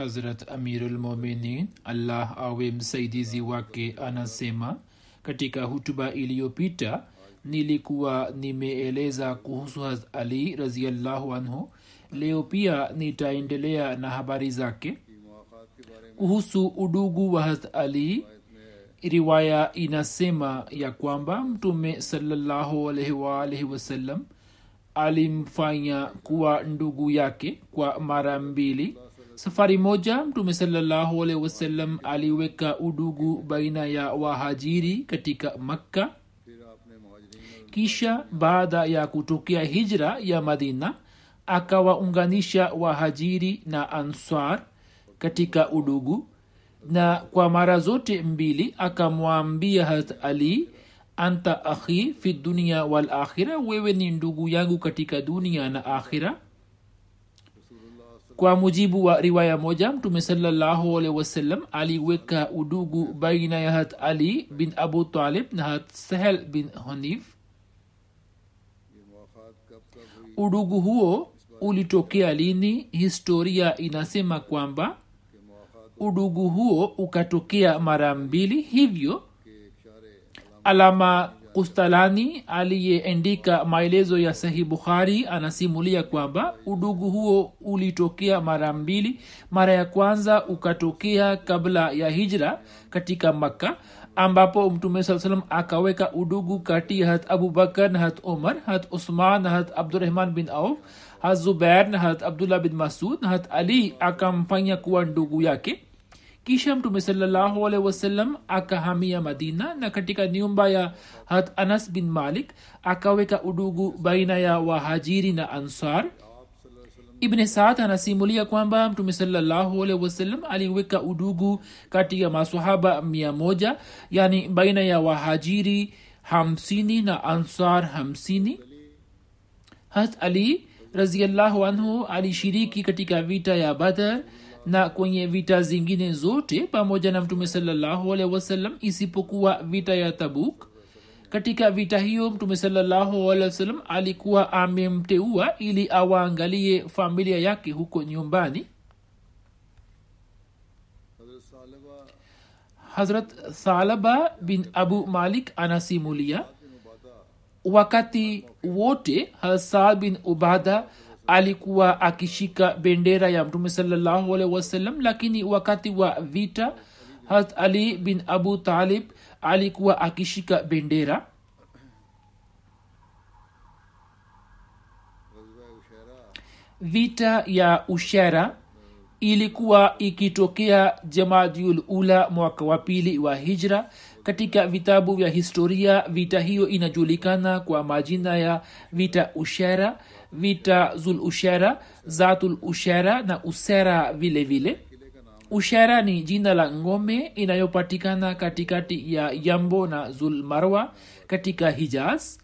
Hazrat amirulmuminin allah awe msaidizi wake anasema katika hutuba iliyopita nilikuwa nimeeleza kuhusu haz ali raziallahu anhu. Leo pia nitaendelea na habari zake. Kuhusu udugu wa haz ali riwaya inasema ya kwamba mtume salallahu alaihi wasallam alimfanya kuwa ndugu yake kwa mara mbili safari moja mtume salallahu alaihi wasallam aliweka udugu baina ya wahajiri katika makka. Kisha baada ya kutokea hijra ya madina akawaunganisha wahajiri na answar katika udugu. Na kwa mara zote mbili akamwambia hat ali anta akhi fi dunia wal akhira wewe ni ndugu yangu katika dunia na akhira kwa mujibu wa riwaya moja mtume salllahu alaihi wasallam aliweka udugu baina ya hat ali bin abu talib na hat sahel bin hanif. Udugu huo ulitokea lini? Historia inasema kwamba udugu huo ukatokea mara mbili hivyo. Alama kustalani aliyeendika maelezo ya sahih bukhari anasimulia kwamba udugu huo ulitokea mara mbili. Mara ya kwanza ukatokea kabla ya hijra katika makka ambapo mtume saa salam akaweka udugu kati ya hat abubakar na hat umar hat usman na hat abdurahman bin auf hat zubair na hat abdullah bin masud. Na hat ali akamfanya kuwa ndugu yake kisha mtume salallahu alaihi wasallam akahamia madina na katika nyumba ya hat anas bin malik akaweka udugu baina ya wahajiri na ansar. Ibne saad anasimulia kwamba mtume wasallam aliweka udugu kati ya masahaba mia yani baina ya wahajiri hamsini na ansar hamsini. Hat ali raziallahu anhu alishiriki katika vita ya badar na kwenye vita zingine zote pamoja na mtume salallahu alehi isipokuwa vita ya tabuk katika vita hiyo mtume salallahu alikuwa amemteua ili awaangalie familia yake huko nyumbani. Hazrat salaba bin abu malik anasimulia wakati wote hasad bin ubada alikuwa akishika bendera ya mtume salllahualhi wasallam lakini wakati wa vita hat ali bin abu talib alikuwa akishika bendera. Vita ya ushera ilikuwa ikitokea jamadiul ula mwaka wa pili wa hijra. Katika vitabu vya historia vita hiyo inajulikana kwa majina ya vita ushera vita zul ushera zatul ushera na usera vile vile. Ushera ni jina la ngome inayopatikana katikati ya yambo na zulmarwa katika hijaz.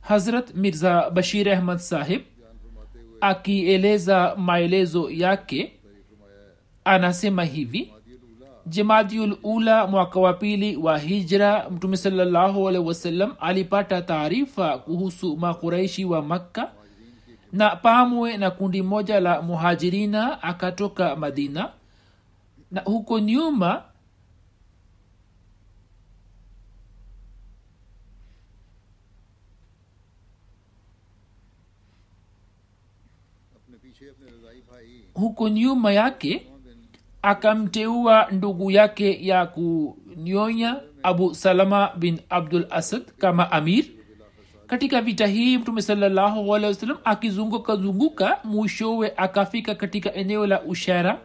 Hazrat mirza bashir ahmad sahib akieleza maelezo yake anasema hivi jemadiul ula mwaka wa pili wa hijra mtume salllahu wasalam alipata taarifa kuhusu makuraishi wa makka na pamwe na kundi moja la muhajirina akatoka madina. Na huko nyuma huko nyuma yake akamteua ndugu yake ya kunyonya abu salama bin abdul asad kama amir. Katika vita hii mtume alehi akizunguka zunguka mwishowe akafika katika eneo la ushara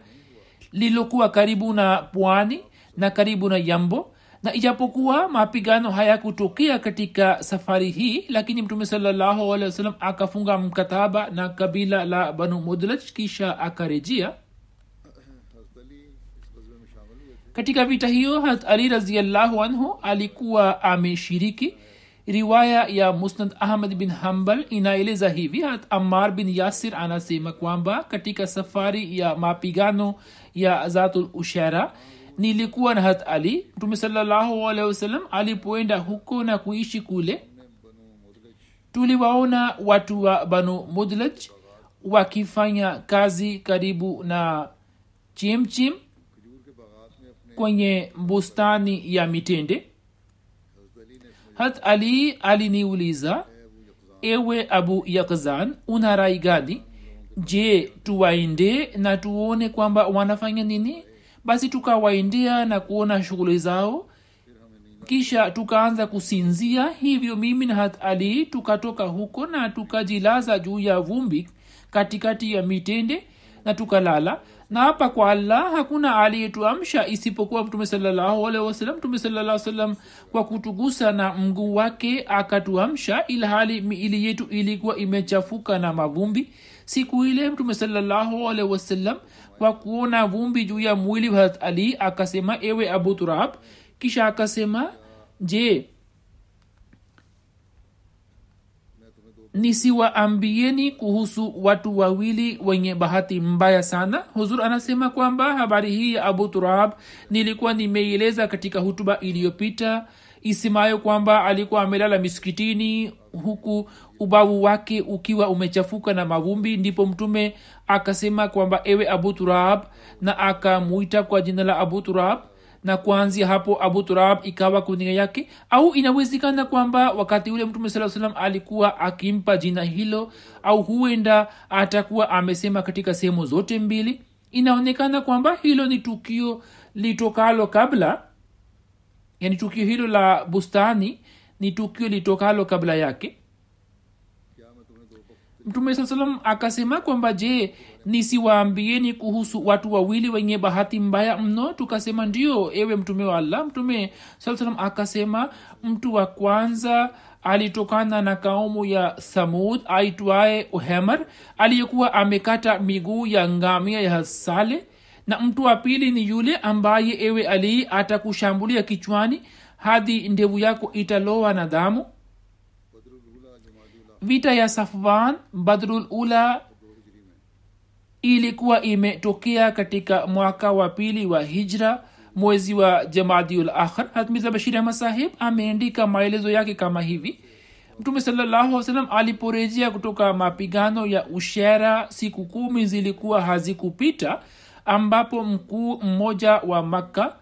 lililokuwa karibu na pwani na karibu na yambo. Na ijapokuwa mapigano hayakutokea katika safari hii lakini mtume salallahu akafunga mkataba na kabila la banu mudlaj kisha akarejea katika vita hiyo ali raziallahu anhu alikuwa ameshiriki. Riwaya ya musnad ahmad bin hambal inaeleza hivi hat ammar bin yasir anasema kwamba katika safari ya mapigano ya zatul ushara nilikuwa na hat ali. Mtume sawasalam alipoenda huko na kuishi kule tuliwaona watu wa banu mudlaj wakifanya kazi karibu na chimchim. chim kwenye bustani ya mitende? Hat ali aliniuliza ewe abu yakzan una rai gani? Je tuwaende na tuone kwamba wanafanya nini? Basi tukawaendea na kuona shughuli zao. Kisha tukaanza kusinzia hivyo mimi na hat ali tukatoka huko na tukajilaza juu ya vumbi katikati ya mitende na tukalala na hapa kwa allah hakuna aliyetuamsha isipokuwa mtume salallahu mtume salaa salam kwa kutugusa na mguu wake akatuamsha ilhali miili yetu ilikuwa imechafuka na mavumbi. Siku ile mtume salallahu alehi kwa kuona vumbi juu ya mwili wa ali akasema ewe abu turab. Kisha akasema je nisiwaambieni kuhusu watu wawili wenye bahati mbaya sana. Huzur anasema kwamba habari hii ya abu turab nilikuwa nimeieleza katika hutuba iliyopita isimayo kwamba alikuwa amelala misikitini huku ubavu wake ukiwa umechafuka na mavumbi. Ndipo mtume akasema kwamba ewe abu turab na akamwita kwa jina la abu turab na kuanzia hapo abu turab ikawa kunia yake au inawezekana kwamba wakati ule mtume saa salam alikuwa akimpa jina hilo au huenda atakuwa amesema katika sehemu zote mbili inaonekana kwamba hilo ni tukio litokalo kabla yani tukio hilo la bustani ni tukio litokalo kabla yake mtume saa salam akasema kwamba je nisiwaambieni kuhusu watu wawili wenye bahati mbaya mno? Tukasema ndio ewe mtume wa allah. Mtume saa salam akasema mtu wa kwanza alitokana na kaumu ya samud aitwaye uhemar aliyekuwa amekata miguu ya ngamia ya sale na mtu wa pili ni yule ambaye ewe alii atakushambulia kichwani hadi ndevu yako italowa na damu vita ya safwan badrul ula ilikuwa imetokea katika mwaka wa pili wa hijra mwezi wa jamadiul akhir. Hatmiza bashir ahmad sahib ameandika maelezo yake kama hivi. Mtume sallasalam aliporejea kutoka mapigano ya ushera siku kumi zilikuwa hazikupita ambapo mkuu mmoja wa makka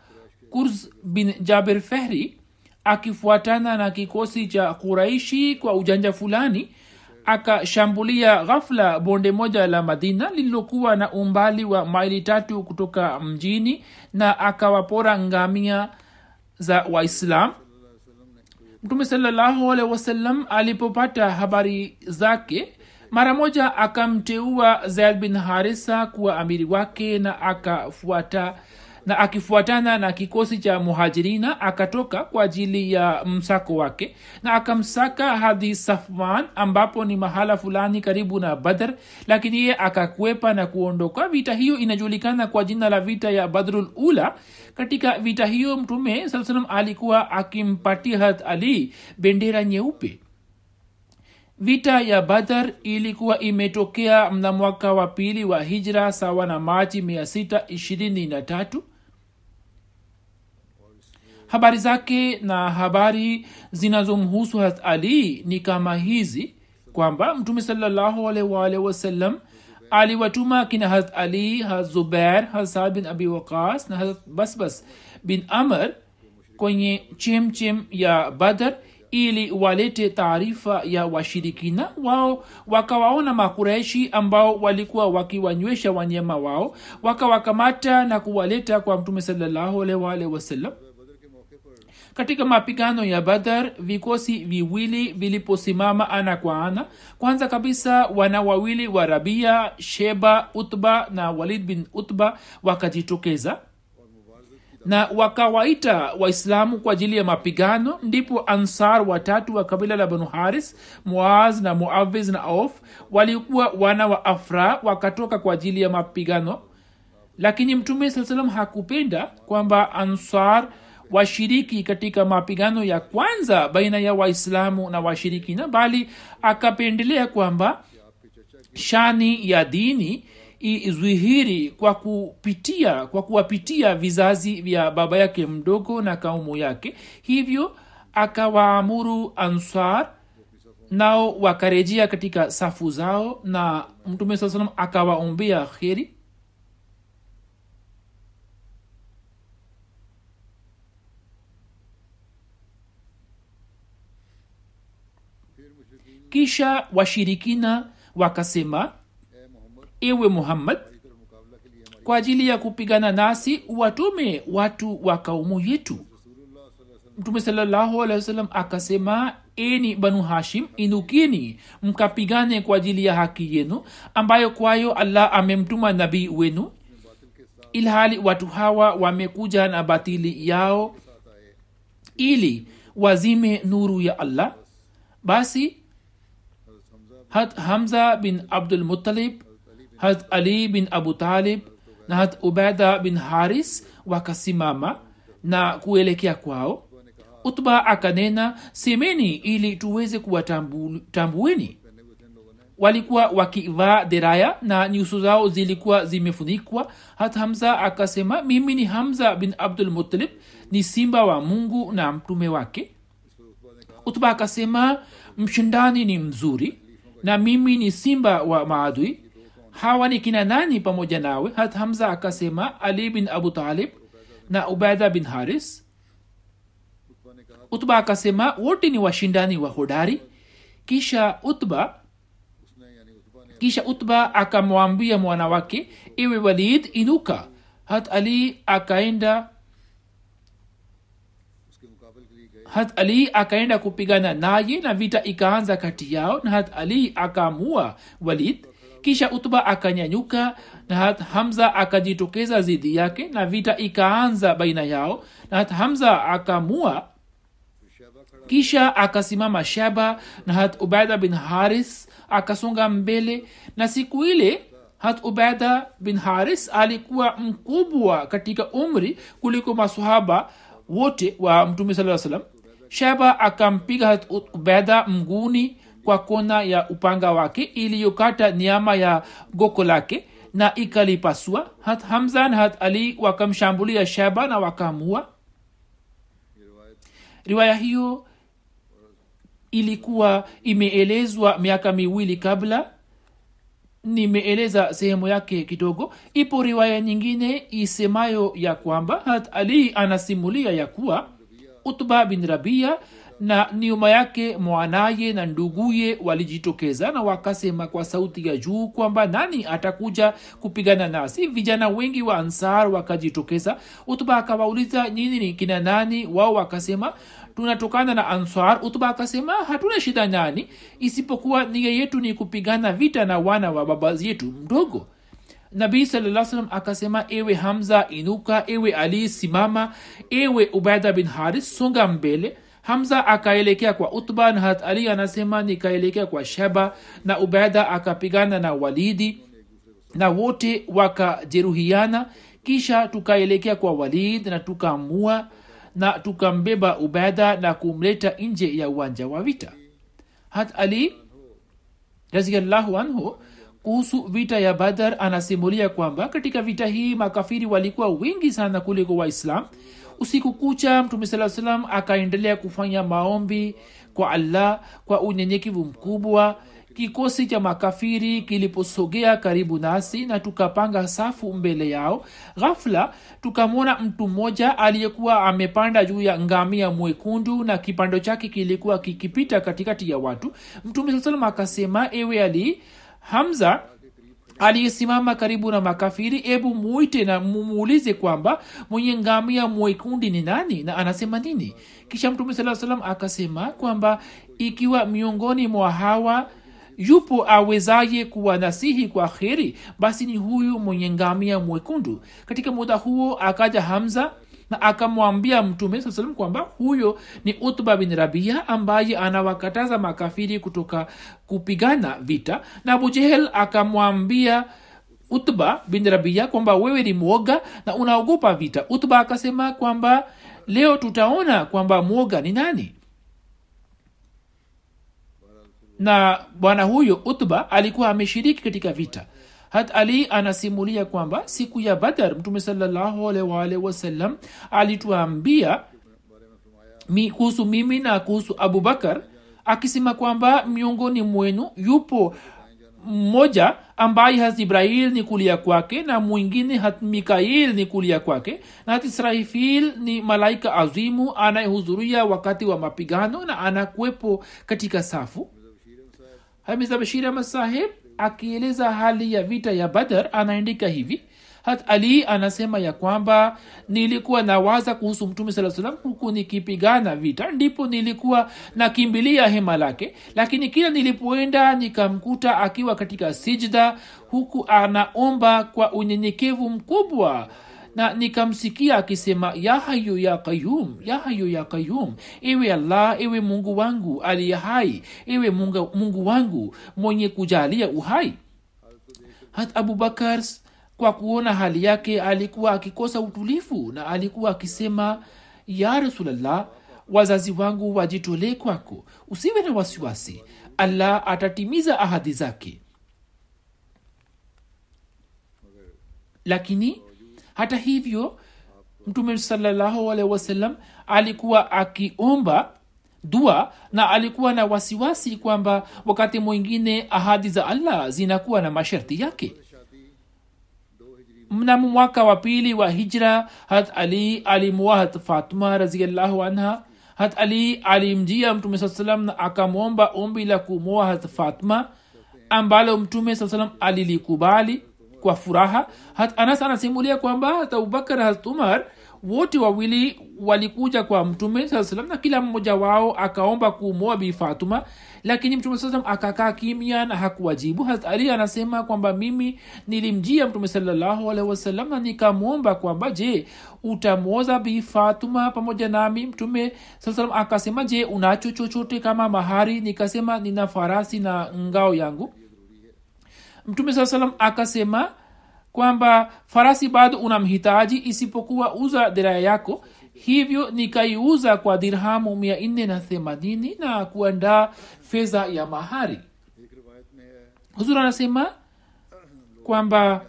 kurz bin jaber fehri akifuatana na kikosi cha kuraishi kwa ujanja fulani akashambulia ghafla bonde moja la madina lililokuwa na umbali wa maili tatu kutoka mjini na akawapora ngamia za waislam. Mtume salallahu wasallam alipopata habari zake mara moja akamteua zaid bin harisa kuwa amiri wake na akafuata na akifuatana na kikosi cha muhajirina akatoka kwa ajili ya msako wake na akamsaka hadi safwan ambapo ni mahala fulani karibu na badr lakini yeye akakwepa na kuondoka. Vita hiyo inajulikana kwa jina la vita ya badrul ula. Katika vita hiyo mtume salam alikuwa akimpatia hat ali bendera nyeupe. Vita ya badar ilikuwa imetokea mna mwaka wa pili wa hijra sawa na machi 623 habari zake na habari zinazomhusu hat ali ni kama hizi kwamba mtume salllahualwalh wasalam aliwatuma kina hat ali hat zubair hat bin abi waqas na hat basbas bin amr kwenye chemchem ya badar ili walete taarifa ya washirikina wao wakawaona makureshi ambao walikuwa wakiwanywesha wanyama wao wakawakamata na kuwaleta kwa mtume salllahualwal wasallam katika mapigano ya badar vikosi viwili viliposimama ana kwa ana. Kwanza kabisa wana wawili wa rabia sheba utba na walid bin utba wakajitokeza na wakawaita waislamu kwa ajili ya mapigano. Ndipo ansar watatu wa kabila la banu haris muaz na muaviz na auf walikuwa wana wa afra wakatoka kwa ajili ya mapigano. Lakini mtume saa salam hakupenda kwamba ansar washiriki katika mapigano ya kwanza baina ya waislamu na washirikina bali akapendelea kwamba shani ya dini izwihiri kwa kupitia kwa kuwapitia vizazi vya baba yake mdogo na kaumu yake. Hivyo akawaamuru ansar nao wakarejea katika safu zao na mtume saa salam akawaombea kheri kisha washirikina wakasema ewe muhammad kwa ajili ya kupigana nasi watume watu wa kaumu yetu. Mtume sallahualwasalam akasema eni banu hashim inukini mkapigane kwa ajili ya haki yenu ambayo kwayo allah amemtuma nabii wenu ilhali watu hawa wamekuja na batili yao ili wazime nuru ya allah. Basi hat hamza bin abdulmutalib hat ali bin abu talib na hat ubeda bin haris wakasimama na kuelekea kwao. Utba akanena semeni ili tuweze kuwatambueni. Walikuwa wakivaa deraya na nyuso zao zilikuwa zimefunikwa. Hat hamza akasema mimi ni hamza bin abdul mutalib ni simba wa mungu na mtume wake. Utba akasema mshindani ni mzuri na mimi ni simba wa maadui. Hawa ni kina nani pamoja nawe? Hat hamza akasema ali bin abu talib na ubaida bin haris. Utba akasema wote ni washindani wa hodari. Kisha utba kisha utba akamwambia mwana wake iwe walid inuka. Hat ali akaenda hat ali akaenda kupigana naye na vita ikaanza kati yao na hat ali akaamua walid kisha utba akanyanyuka na hat hamza akajitokeza zidi yake na vita ikaanza baina yao na hat hamza akamua kisha akasimama shaba na hat ubaida bin haris akasonga mbele na siku ile hat ubaida bin haris alikuwa mkubwa katika umri kuliko masahaba wote wa mtume saa salam shaba akampiga hat ubaida mguni kwa kona ya upanga wake iliyokata niama ya goko lake na ikalipasua. Hat hamza na hat ali wakamshambulia shaba na wakamua. Riwaya hiyo ilikuwa imeelezwa miaka miwili kabla. Nimeeleza sehemu yake kidogo. Ipo riwaya nyingine isemayo ya kwamba hat ali anasimulia ya kuwa utba bin rabia na nyuma yake mwanaye na nduguye walijitokeza na wakasema kwa sauti ya juu kwamba nani atakuja kupigana nasi? Vijana wengi wa ansar wakajitokeza. Utba akawauliza nyini ni kina nani? Wao wakasema tunatokana na ansar. Utba akasema hatuna shida nani isipokuwa nia yetu ni kupigana vita na wana wa baba yetu mdogo nabii salaa salam akasema ewe hamza inuka. Ewe ali simama. Ewe ubaida bin haris songa mbele. Hamza akaelekea kwa utba na hat ali anasema nikaelekea kwa shaba na ubaida akapigana na walidi na wote wakajeruhiana. Kisha tukaelekea kwa walid na tukamua na tukambeba ubaida na kumleta nje ya uwanja wa vita. Hat ali raziallahu anhu kuhusu vita ya badar anasimulia kwamba katika vita hii makafiri walikuwa wengi sana kuliko waislam. Usiku kucha mtume saa salam akaendelea kufanya maombi kwa allah kwa unyenyekevu mkubwa. Kikosi cha makafiri kiliposogea karibu nasi na tukapanga safu mbele yao ghafla tukamwona mtu mmoja aliyekuwa amepanda juu ya ngamia mwekundu na kipando chake kilikuwa kikipita katikati ya watu. Mtume saa salam akasema ewe ali hamza aliyesimama karibu na makafiri. Ebu muite na mumuulize kwamba mwenye ngamia mwekundi ni nani na anasema nini. Kisha mtume saa salam akasema kwamba ikiwa miongoni mwa hawa yupo awezaye kuwanasihi kwa kheri basi ni huyu mwenye ngamia mwekundu. Katika muda huo akaja hamza na akamwambia mtume saa salam kwamba huyo ni utba bin rabia ambaye anawakataza makafiri kutoka kupigana vita. Na abujehel akamwambia utba bin rabia kwamba wewe ni mwoga na unaogopa vita. Utba akasema kwamba leo tutaona kwamba mwoga ni nani. Na bwana huyo utba alikuwa ameshiriki katika vita hat ali anasimulia kwamba siku ya badar mtume salllahualwalh wasallam alituambia mi, kuhusu mimi na kuhusu abubakar akisema kwamba miongoni mwenu yupo mmoja ambaye hat ibrahil ni kulia kwake na mwingine hat mikail ni kulia kwake na hat israfil ni malaika azimu anayehudhuria wakati wa mapigano na anakuwepo katika safu. Hamiza bashir ahmad saheb akieleza hali ya vita ya badar anaandika hivi. Hat ali anasema ya kwamba nilikuwa nawaza kuhusu mtume saa salam huku nikipigana vita ndipo nilikuwa nakimbilia hema lake. Lakini kila nilipoenda nikamkuta akiwa katika sijda huku anaomba kwa unyenyekevu mkubwa na nikamsikia akisema ya ya kayum ya hayu ya kayum ewe allah ewe mungu wangu aliye hai ewe mungu, mungu wangu mwenye kujalia uhai. Hat abubakar kwa kuona hali yake alikuwa akikosa utulifu na alikuwa akisema ya rasulllah wazazi wangu wajitolee kwako usiwe na wasiwasi allah atatimiza ahadi zake. Lakini hata hivyo mtume salallahu alehi wasallam alikuwa akiomba dua na alikuwa na wasiwasi kwamba wakati mwingine ahadi za allah zinakuwa na masharti yake. Mnamo mwaka wa pili wa hijra hat ali alimua hat fatma raziallahu anha. Hat ali alimjia mtume saa salam na akamwomba ombi la kumua hat fatma ambalo mtume saa salam alilikubali kwa furaha. Hat anas anasimulia kwamba hata abubakar hat umar wote wawili walikuja kwa mtume salam na kila mmoja wao akaomba kumoa bi fatuma. Lakini mtume saa akakaa kimya na hakuwajibu. Hat anasema kwamba mimi nilimjia mtume salallahu na nikamwomba kwamba je utamwoza bi fatuma pamoja nami? Mtume saa akasema je unacho chochote kama mahari? Nikasema nina farasi na ngao yangu mtume saa salam akasema kwamba farasi bado unamhitaji isipokuwa uza diraya yako. Hivyo nikaiuza kwa dirhamu mia nne na themanini na kuandaa fedha ya mahari. Huzur anasema kwamba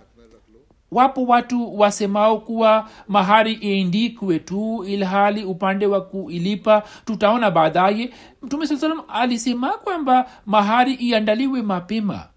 wapo watu wasemao kuwa mahari iendikwe tu ilhali upande wa kuilipa tutaona baadaye. Mtume saa salam alisema kwamba mahari iandaliwe mapema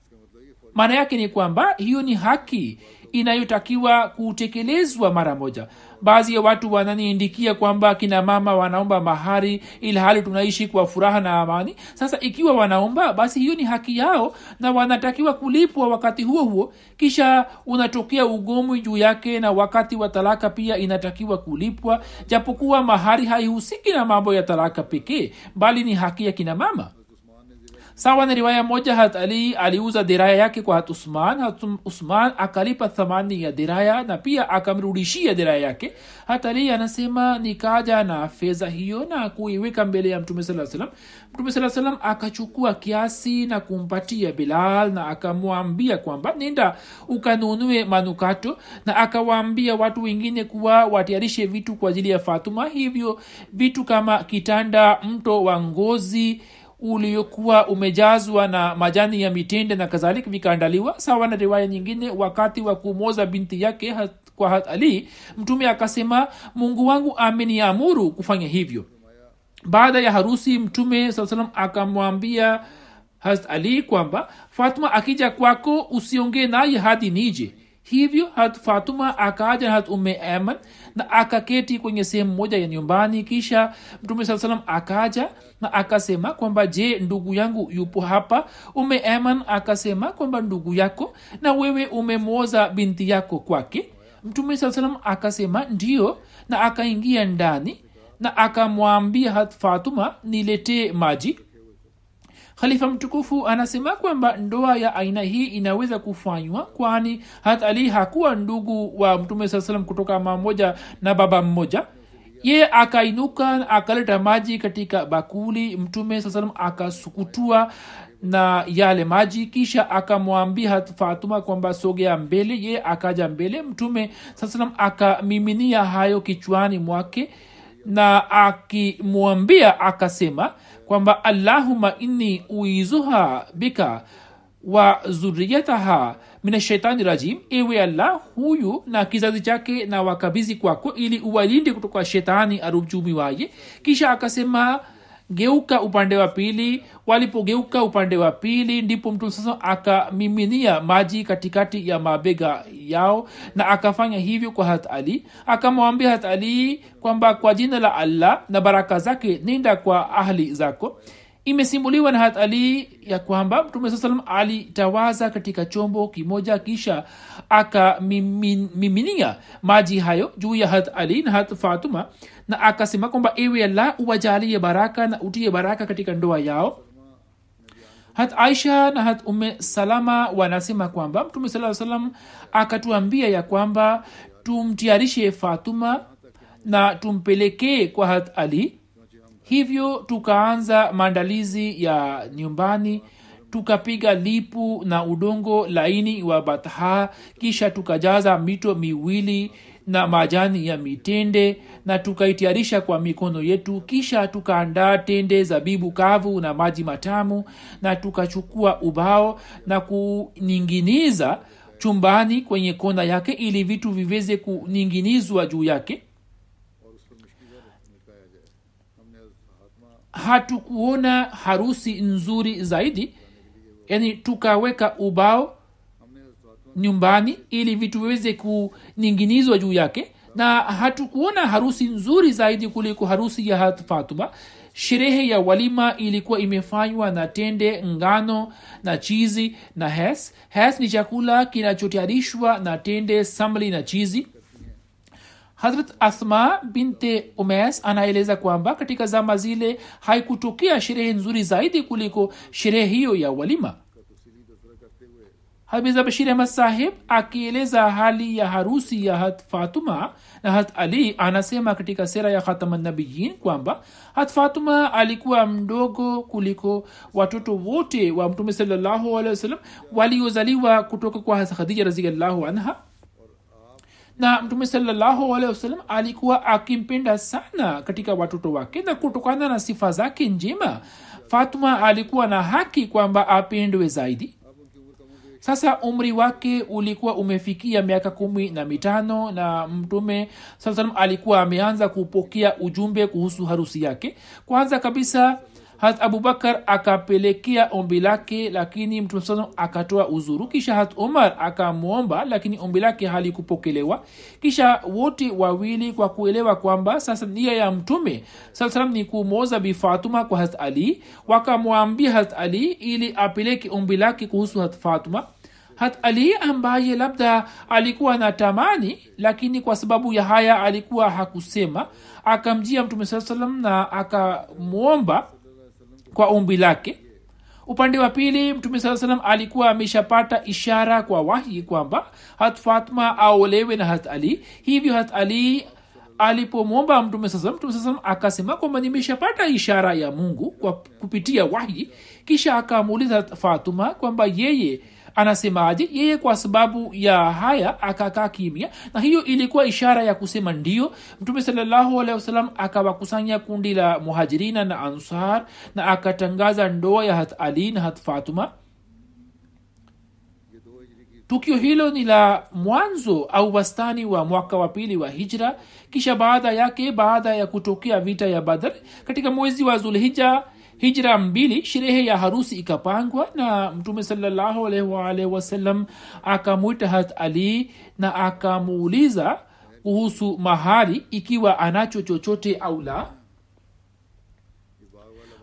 maana yake ni kwamba hiyo ni haki inayotakiwa kutekelezwa mara moja. Baadhi ya watu wananiindikia kwamba kina mama wanaomba mahari ili hali tunaishi kwa furaha na amani. Sasa ikiwa wanaomba basi hiyo ni haki yao na wanatakiwa kulipwa wakati huo huo. Kisha unatokea ugomwi juu yake na wakati wa talaka pia inatakiwa kulipwa. Japokuwa mahari haihusiki na mambo ya talaka pekee bali ni haki ya kina mama sawa na riwaya moja hat ali aliuza diraya yake kwa hat usman. Hat usman akalipa thamani ya diraya na pia akamrudishia diraya yake. Hat ali anasema nikaja na fedha hiyo na kuiweka mbele ya mtume saa salam mtume saa salam akachukua kiasi na kumpatia bilal na akamwambia kwamba nenda ukanunue manukato na akawaambia watu wengine kuwa watayarishe vitu kwa ajili ya fatuma hivyo vitu kama kitanda mto wa ngozi uliokuwa umejazwa na majani ya mitende na kadhalika vikaandaliwa sawa na riwaya nyingine wakati wa kumoza binti yake kwa hat ali mtume akasema mungu wangu ameniamuru kufanya hivyo. Baada ya harusi mtume saa salam akamwambia hat ali kwamba fatma akija kwako usiongee naye hadi nije hivyo hat fatuma akaja hat ume aman na akaketi kwenye sehemu moja ya nyumbani. Kisha mtume saa salam akaja na akasema kwamba je ndugu yangu yupo hapa? Ume aman akasema kwamba ndugu yako na wewe umemwoza binti yako kwake? Mtume saa salam akasema ndio na akaingia ndani na akamwambia hat fatuma niletee maji khalifa mtukufu anasema kwamba ndoa ya aina hii inaweza kufanywa kwani hat ali hakuwa ndugu wa mtume saa salam kutoka mama moja na baba mmoja. Ye akainuka akaleta maji katika bakuli mtume saa salam akasukutua na yale maji kisha akamwambia fatuma kwamba sogea mbele. Ye akaja mbele mtume saa salam akamiminia hayo kichwani mwake na akimwambia akasema kwamba allahuma inni uizuha bika wa zuriyataha minashaitani rajim. Ewe allah huyu na kizazi chake na wakabizi kwako ili uwalinde kutoka shetani arujumi waye kisha akasema geuka upande wa pili. Walipogeuka upande wa pili ndipo mtu sasa akamiminia maji katikati ya mabega yao na akafanya hivyo kwa hat ali. Akamwambia hat ali kwamba kwa jina la allah na baraka zake nenda kwa ahli zako imesimuliwa na hat ali ya kwamba mtume saa salam alitawaza katika chombo kimoja kisha akamiminia maji hayo juu ya hat ali na hat fatuma na akasema kwamba ewe allah uwajalie baraka na utie baraka katika ndoa yao. Hat aisha na hat ume salama wanasema kwamba mtume saa salam akatuambia ya kwamba tumtiarishe fatuma na tumpelekee kwa hat ali hivyo tukaanza maandalizi ya nyumbani tukapiga lipu na udongo laini wa batha kisha tukajaza mito miwili na majani ya mitende na tukaitiarisha kwa mikono yetu. Kisha tukaandaa tende zabibu kavu na maji matamu na tukachukua ubao na kuninginiza chumbani kwenye kona yake ili vitu viweze kuninginizwa juu yake hatukuona harusi nzuri zaidi yani tukaweka ubao nyumbani ili vitu viweze kuninginizwa juu yake na hatukuona harusi nzuri zaidi kuliko harusi ya fatuma sherehe ya walima ilikuwa imefanywa na tende ngano na chizi na hes hes ni chakula kinachotayarishwa na tende samli na chizi hazrat asma binte umes anaeleza kwamba katika zama zile haikutokea sherehe nzuri zaidi kuliko sherehe hiyo ya walima. Habiza bashir ahmad sahib akieleza hali ya harusi ya hat fatuma na hat ali anasema katika sera ya khatamanabiyin kwamba hat fatuma alikuwa mdogo kuliko watoto wote wa mtume salallahu alehi waliozaliwa kutoka kwa khadija raziallahu anha na mtume wasallam alikuwa akimpenda sana katika watoto wake na kutokana na sifa zake njema fatuma alikuwa na haki kwamba apendwe zaidi. Sasa umri wake ulikuwa umefikia miaka kumi na mitano na mtume saa salam alikuwa ameanza kupokea ujumbe kuhusu harusi yake. Kwanza kabisa hat abubakar akapelekea ombi lake lakini mtume saa akatoa uzuru. Kisha hat umar akamwomba lakini ombi lake halikupokelewa. Kisha wote wawili kwa kuelewa kwamba sasa nia ya mtume saa ni kumwoza bifatuma kwa hat ali wakamwambia hat ali ili apeleke ombi lake kuhusu hat fatuma hat ali ambaye labda alikuwa na tamani lakini kwa sababu ya haya alikuwa hakusema akamjia mtume saa salam na akamwomba kwa ombi lake. Upande wa pili mtume saa salam alikuwa ameshapata ishara kwa wahi kwamba hat fatma aolewe na hat ali. Hivyo hat ali alipomwomba mtume saa mtume saa salam akasema kwamba nimeshapata ishara ya mungu kwa kupitia wahi. Kisha akamuuliza fatuma kwamba yeye anasemaje yeye kwa sababu ya haya akakaa kimya na hiyo ilikuwa ishara ya kusema ndio. Mtume wasalam akawakusanya kundi la muhajirina na ansar na akatangaza ndoa ya hat ali na hat fatuma tukio hilo ni la mwanzo au wastani wa mwaka wa pili wa hijra kisha baada yake baada ya kutokea vita ya badr katika mwezi wa zulhija hijra mbili sherehe ya harusi ikapangwa na mtume salallahu wasalam akamwita hat ali na akamuuliza kuhusu mahari ikiwa anacho chochote au la.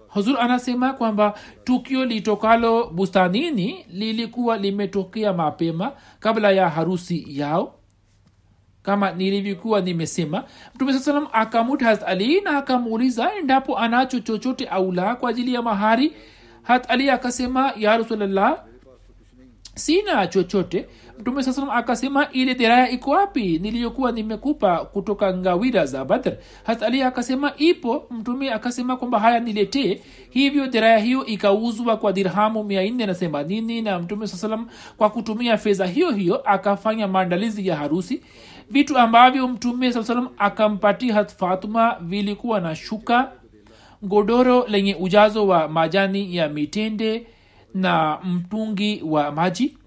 Huzur anasema kwamba tukio litokalo bustanini lilikuwa limetokea mapema kabla ya harusi yao kama nilivyokuwa nimesema mtume saa salam akamuta hat ali na akamuuliza endapo anacho chochote au la kwa ajili ya mahari. Hat ali akasema ya rasulllah sina chochote. Mtume saa salam akasema ile deraya iko wapi? Niliyokuwa nimekupa kutoka ngawira za badr. Hat ali akasema ipo. Mtume akasema kwamba haya niletee. Hivyo deraya hiyo ikauzwa kwa dirhamu mia nne. Na themanini na mtume saa salam kwa kutumia fedha hiyo hiyo akafanya maandalizi ya harusi vitu ambavyo mtume saa salam akampatia fatuma vilikuwa na shuka godoro lenye ujazo wa majani ya mitende na mtungi wa maji.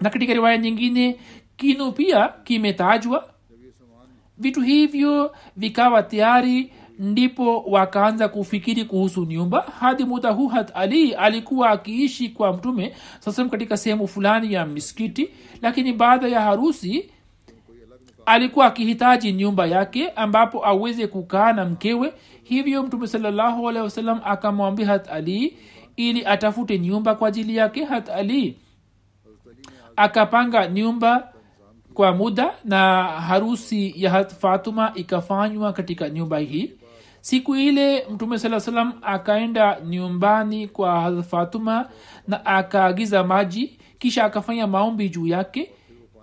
Na katika riwaya nyingine kinu pia kimetajwa. Vitu hivyo vikawa tayari ndipo wakaanza kufikiri kuhusu nyumba. Hadi muda huu hat ali alikuwa akiishi kwa mtume sasam katika sehemu fulani ya miskiti lakini baada ya harusi alikuwa akihitaji nyumba yake ambapo aweze kukaa na mkewe. Hivyo mtume salallahu akamwambia hat ali ili atafute nyumba kwa ajili yake. Hat ali akapanga nyumba kwa muda na harusi ya hat fatuma ikafanywa katika nyumba hii. Siku ile mtume saa salam akaenda nyumbani kwa hat fatuma na akaagiza maji kisha akafanya maombi juu yake.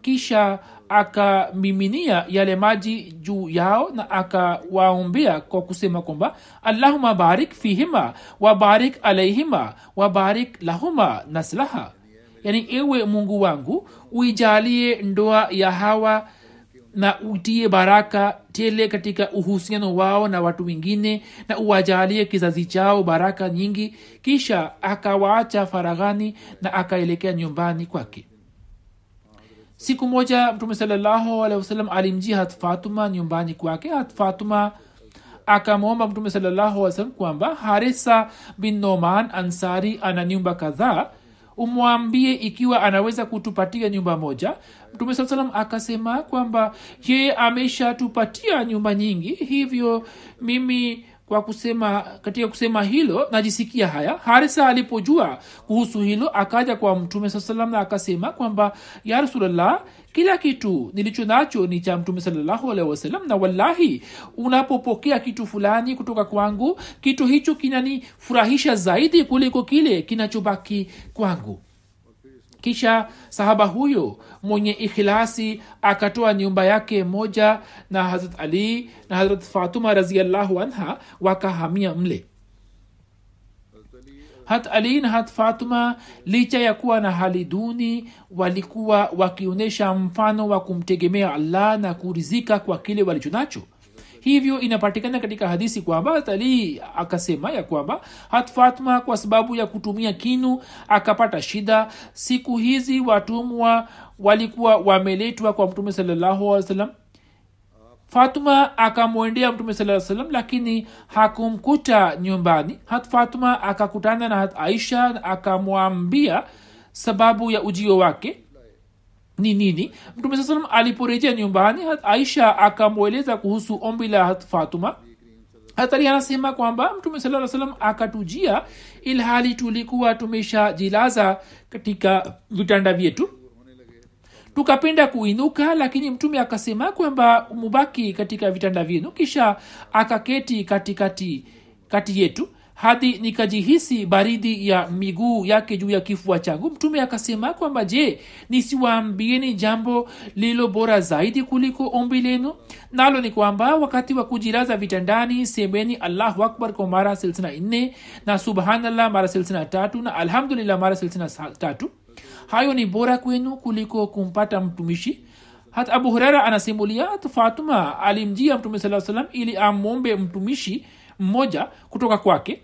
Kisha akamiminia yale maji juu yao na akawaombea kwa kusema kwamba allahuma barik fihima wabarik alaihima wabarik lahuma naslaha. Yani ewe mungu wangu uijalie ndoa ya hawa na utie baraka tele katika uhusiano wao na watu wengine na uwajalie kizazi chao baraka nyingi. Kisha akawaacha faraghani na akaelekea nyumbani kwake siku moja mtume salallahu alehi wasalam alimjia fatuma nyumbani kwake. Fatuma akamwomba mtume salallahu alih wasallam kwamba harisa bin noman ansari ana nyumba kadhaa. Umwambie ikiwa anaweza kutupatia nyumba moja. Mtume saa salam akasema kwamba yeye ameshatupatia nyumba nyingi hivyo mimi kwa kusema katika kusema hilo najisikia haya. Harisa alipojua kuhusu hilo akaja kwa mtume saa salam na akasema kwamba ya rasulllah kila kitu nilicho nacho ni cha mtume salallahu alehi na wallahi unapopokea kitu fulani kutoka kwangu kitu hicho kinanifurahisha zaidi kuliko kile kinachobaki kwangu kisha sahaba huyo mwenye ikhilasi akatoa nyumba yake moja na hazrat ali na hazrat fatuma raziallahu anha wakahamia mle. Hat ali na hat fatuma licha ya kuwa na hali duni walikuwa wakionyesha mfano wa kumtegemea allah na kurizika kwa kile walicho nacho hivyo inapatikana katika hadisi kwamba hatalii akasema ya kwamba hat fatma kwa sababu ya kutumia kinu akapata shida. Siku hizi watumwa walikuwa wameletwa kwa mtume wasallam. Fatuma akamwendea mtume saa salam lakini hakumkuta nyumbani. Hat fatuma akakutana na hat aisha akamwambia sababu ya ujio wake ni nini? Mtume saa salam aliporejea nyumbani aisha akamweleza kuhusu ombi la fatuma. Hatari anasema kwamba mtume saa salam akatujia ilhali tulikuwa tumeshajilaza katika vitanda vyetu. Tukapenda kuinuka lakini mtume akasema kwamba mubaki katika vitanda vyenu kisha akaketi katikati kati yetu hadi nikajihisi baridi ya miguu yake juu ya kifua changu. Mtume akasema kwamba je nisiwaambieni jambo lilo bora zaidi kuliko ombi lenu? Nalo ni kwamba wakati wa kujilaza vitandani semeni allahu akbar kwa mara silsina nne na subhanallah mara silsina tatu na alhamdulillah mara silsina tatu. Hayo ni bora kwenu kuliko kumpata mtumishi. Hata abu hurera anasimulia fatuma alimjia mtume saa salam ili amwombe mtumishi mmoja kutoka kwake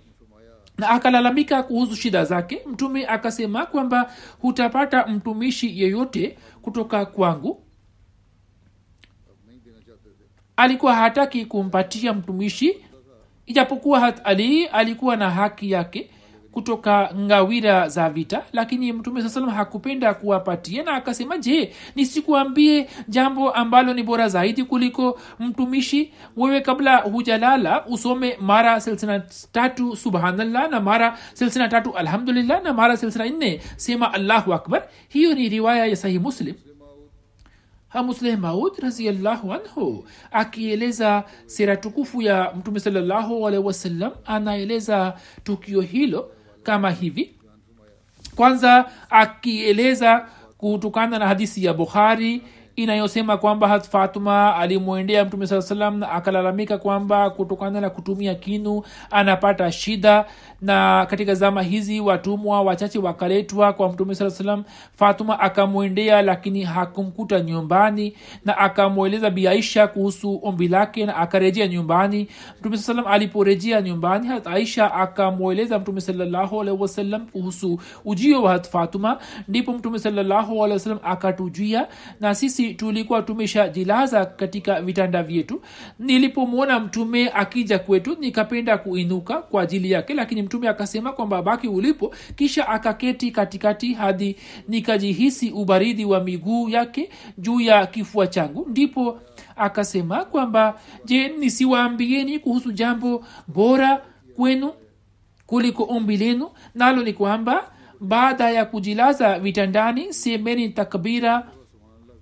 na akalalamika kuhusu shida zake mtume akasema kwamba hutapata mtumishi yeyote kutoka kwangu. Alikuwa hataki kumpatia mtumishi ijapokuwa hat ali alikuwa na haki yake kutoka ngawira za vita lakini mtume saa salam hakupenda kuwapatia na akasema je nisikuambie jambo ambalo ni bora zaidi kuliko mtumishi? Wewe kabla hujalala usome mara silsina tatu subhanallah na mara tatu alhamdulillah na mara nne sema allahu akbar. Hiyo ni riwaya ya sahih muslim. Hamusleh maud raziallahu anhu akieleza sera tukufu ya mtume salllahu alaihi wasallam anaeleza tukio hilo kama hivi. Kwanza akieleza kutokana na hadisi ya bukhari inayosema kwamba hat fatuma alimwendea mtume saa salam na akalalamika kwamba kutokana na kutumia kinu anapata shida. Na katika zama hizi watumwa wachache wakaletwa kwa mtume saa salam fatuma akamwendea lakini hakumkuta nyumbani na akamweleza biaisha kuhusu ombi lake na akarejea nyumbani. Mtume saa salam aliporejea nyumbani hat aisha akamweleza mtume salallahu alaihi kuhusu ujio wa hat fatuma. Ndipo mtume salallahu alaihi akatujia na sisi tulikuwa tumeshajilaza katika vitanda vyetu nilipomwona mtume akija kwetu nikapenda kuinuka kwa ajili yake lakini mtume akasema kwamba baki ulipo kisha akaketi katikati hadi nikajihisi ubaridi wa miguu yake juu ya kifua changu. Ndipo akasema kwamba je nisiwaambieni kuhusu jambo bora kwenu kuliko ombi lenu? Nalo ni kwamba baada ya kujilaza vitandani semeni takbira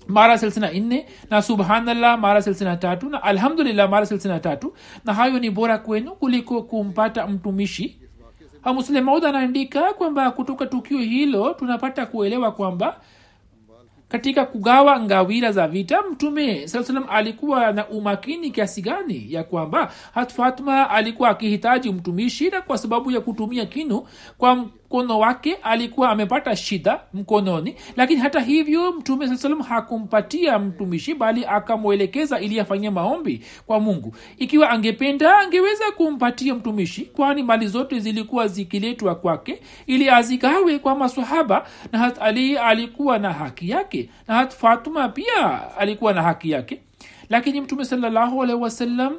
mara silsina nne na subhanallah mara silsina tatu na alhamdulillah mara silsina tatu. Na hayo ni bora kwenu kuliko kumpata mtumishi. Hamuslemaud anaandika kwamba kutoka tukio hilo tunapata kuelewa kwamba katika kugawa ngawira za vita mtume salam alikuwa na umakini kiasi gani ya kwamba hat alikuwa akihitaji mtumishi na kwa sababu ya kutumia kinu kwa mkono wake alikuwa amepata shida mkononi lakini hata hivyo mtume saa salam hakumpatia mtumishi bali akamwelekeza ili afanyie maombi kwa mungu. Ikiwa angependa angeweza kumpatia mtumishi kwani mali zote zilikuwa zikiletwa kwake ili azigawe kwa masahaba na hat ali alikuwa na haki yake. Na hat fatuma pia alikuwa na haki yake. Lakini mtume salllahu alehi wasallam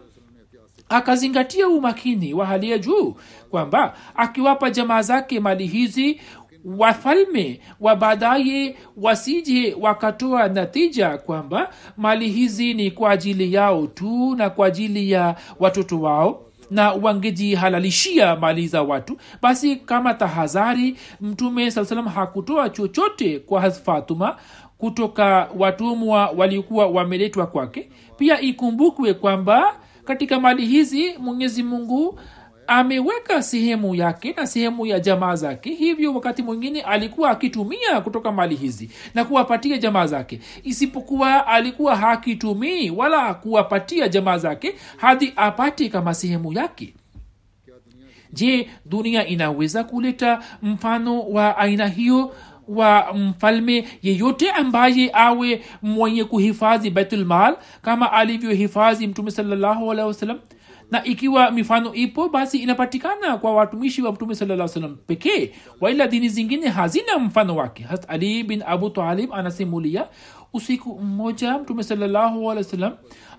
akazingatia umakini wa hali ya juu kwamba akiwapa jamaa zake mali hizi wafalme wa baadaye wasije wakatoa natija kwamba mali hizi ni kwa ajili yao tu na kwa ajili ya watoto wao na wangejihalalishia mali za watu basi kama tahadhari mtume saa salam hakutoa chochote kwa fatuma kutoka watumwa waliokuwa wameletwa kwake. Pia ikumbukwe kwamba katika mali hizi mwenyezi mungu ameweka sehemu yake na sehemu ya jamaa zake. Hivyo wakati mwingine alikuwa akitumia kutoka mali hizi na kuwapatia jamaa zake. Isipokuwa alikuwa hakitumii wala kuwapatia jamaa zake hadi apate kama sehemu yake. Je dunia inaweza kuleta mfano wa aina hiyo wa mfalme yeyote ambaye awe mwenye kuhifadhi baitulmal kama alivyohifadhi mtume wasallam. Na ikiwa mifano ipo basi inapatikana kwa watumishi wa mtume saa salam pekee waila dini zingine hazina mfano wake. Hat ali bin abu talib anasimulia usiku mmoja mtume salallahu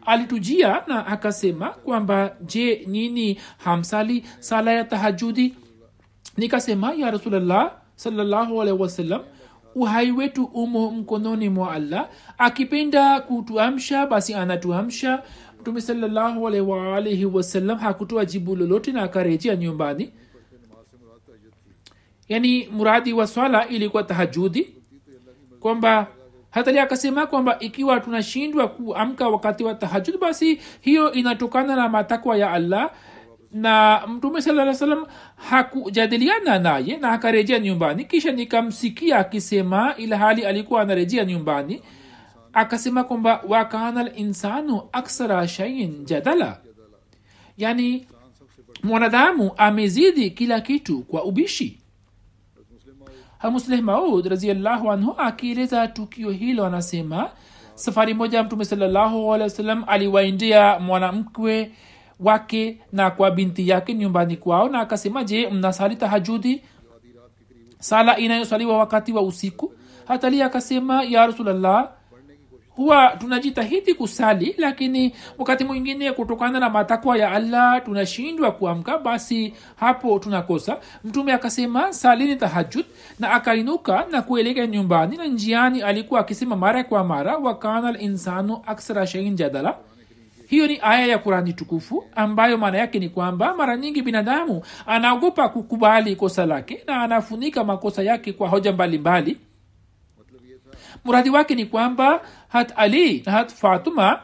alitujia na akasema kwamba je nini hamsali sala ya tahajudi? Nikasema ya rasulllah wasallam uhai wetu umo mkononi mwa allah. Akipenda kutuamsha basi anatuamsha. Mtume salallahu alaihi hakutoa jibu lolote na akarejea nyumbani. Yani muradi wa swala ilikuwa tahajudi. Kwamba hatali akasema kwamba ikiwa tunashindwa kuamka wakati wa tahajud basi hiyo inatokana na matakwa ya allah na mtume saa salam hakujadiliana naye na akarejea nyumbani. Kisha nikamsikia akisema ila hali alikuwa anarejea nyumbani akasema kwamba wakana linsanu aksara shaiin jadala. Yani mwanadamu amezidi kila kitu kwa ubishi. Hamusleh maud raziallahu anhu akieleza tukio hilo anasema safari moja mtume salallahu alehi wasallam aliwaendea mwanamkwe wake na kwa binti yake nyumbani kwao na akasema je mnasali tahajudi? Sala inayosaliwa wakati wa usiku. Hatali akasema ya rasulllah huwa tunajitahidi kusali lakini wakati mwingine kutokana na matakwa ya allah tunashindwa kuamka basi hapo tunakosa. Mtume akasema salini tahajud na akainuka na kuelekea nyumbani na njiani alikuwa akisema mara kwa mara wakana linsanu aksara shein jadala hiyo ni aya ya kurani tukufu ambayo maana yake ni kwamba mara nyingi binadamu anaogopa kukubali kosa lake na anafunika makosa yake kwa hoja mbalimbali. Mradi wake ni kwamba hat ali na hat fatuma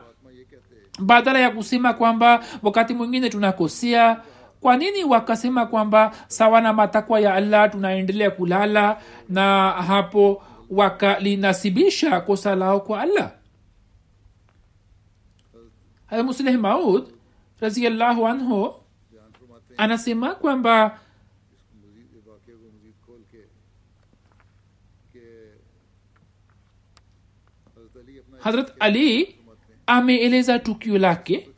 badala ya kusema kwamba wakati mwingine tunakosea kwa nini wakasema kwamba sawa na matakwa ya allah tunaendelea kulala na hapo wakalinasibisha kosa lao kwa allah musleh maud raziallahu anhu anasema kwamba hazrat ali ameeleza tukio lake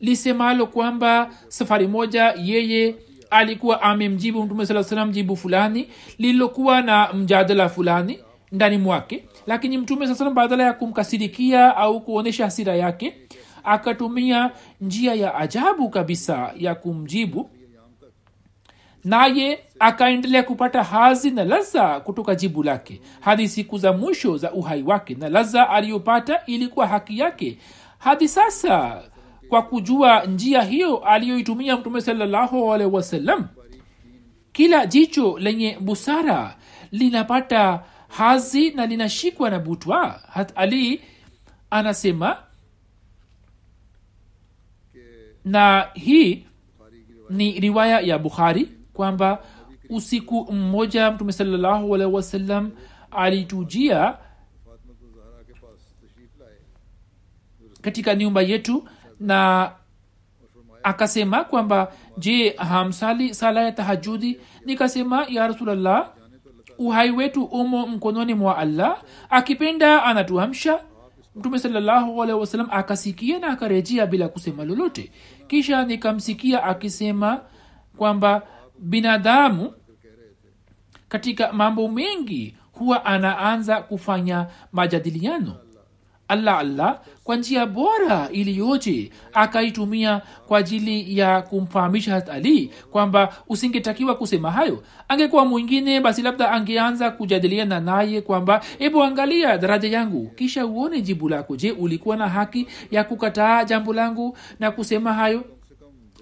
lisemalo kwamba safari moja yeye alikuwa amemjibu mtume saa salam jibu fulani lililokuwa na mjadala fulani ndani mwake. Lakini mtume saa salam badala ya kumkasirikia au kuonyesha hasira yake akatumia njia ya ajabu kabisa ya kumjibu naye akaendelea kupata hazi na laza kutoka jibu lake. Hadi siku za mwisho za uhai wake na laza aliyopata ilikuwa haki yake. Hadi sasa kwa kujua njia hiyo aliyoitumia mtume salllahualhi wasallam kila jicho lenye busara linapata hazi na linashikwa na butwa. Hat ali anasema na hii ni riwaya ya bukhari kwamba usiku mmoja mtume salallahu alaihi alitujia katika nyumba yetu na akasema kwamba je hamsali sala ya tahajudi? Nikasema ya rasulllah uhai wetu umo mkononi mwa allah. Akipenda anatuamsha mtume sawasalam akasikia na akarejea bila kusema lolote. Kisha nikamsikia akisema kwamba binadamu katika mambo mengi huwa anaanza kufanya majadiliano allah allah kwa njia bora iliyoje akaitumia kwa ajili ya kumfahamisha hat ali kwamba usingetakiwa kusema hayo. Angekuwa mwingine basi labda angeanza kujadiliana naye kwamba hebu angalia daraja yangu. Kisha uone jibu lako. Je ulikuwa na haki ya kukataa jambo langu na kusema hayo?